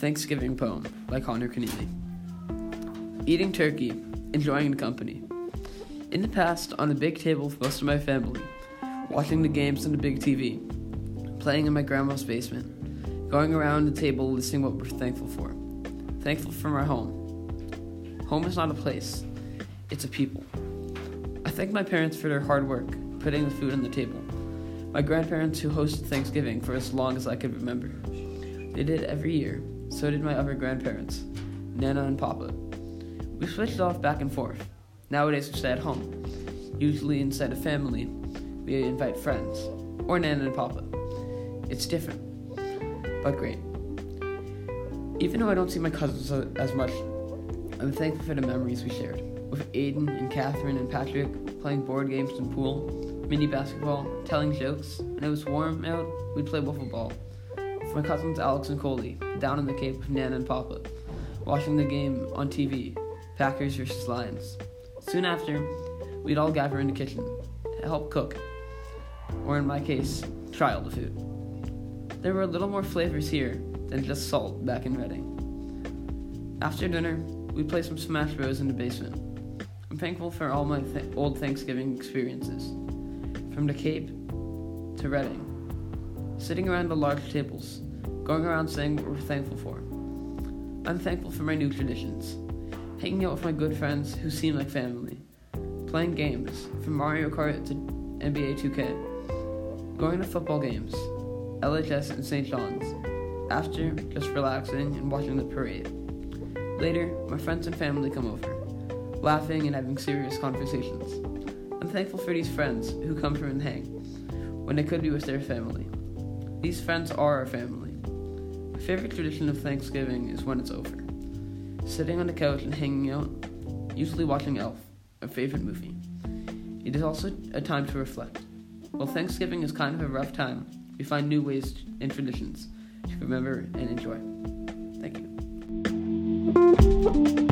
Thanksgiving Poem by Connor Keneally. Eating turkey, enjoying the company. In the past, on the big table with most of my family, watching the games on the big TV, playing in my grandma's basement, going around the table listing what we're thankful for. Thankful for my home. Home is not a place, it's a people. I thank my parents for their hard work, putting the food on the table. My grandparents who hosted Thanksgiving for as long as I could remember. They did it every year, so did my other grandparents, Nana and Papa. We switched off back and forth. Nowadays we stay at home. Usually instead of family, we invite friends, or Nana and Papa. It's different, but great. Even though I don't see my cousins as much, I'm thankful for the memories we shared. With Aiden and Catherine and Patrick playing board games and pool, mini basketball, telling jokes. and it was warm out, we'd play wiffle ball. My cousins Alex and Coley, down in the Cape with Nana and Papa, watching the game on TV, Packers versus Lions. Soon after, we'd all gather in the kitchen to help cook, or in my case, try all the food. There were a little more flavors here than just salt back in Reading. After dinner, we'd play some Smash Bros in the basement. I'm thankful for all my th- old Thanksgiving experiences, from the Cape to Reading, sitting around the large tables, going around saying what we're thankful for. I'm thankful for my new traditions, hanging out with my good friends who seem like family, playing games from Mario Kart to NBA 2K, going to football games, LHS and St. John's, after just relaxing and watching the parade. Later, my friends and family come over, laughing and having serious conversations. I'm thankful for these friends who come from and hang when they could be with their family. These friends are our family. My favorite tradition of Thanksgiving is when it's over. Sitting on the couch and hanging out, usually watching Elf, a favorite movie. It is also a time to reflect. While Thanksgiving is kind of a rough time, we find new ways and traditions to remember and enjoy. Thank you.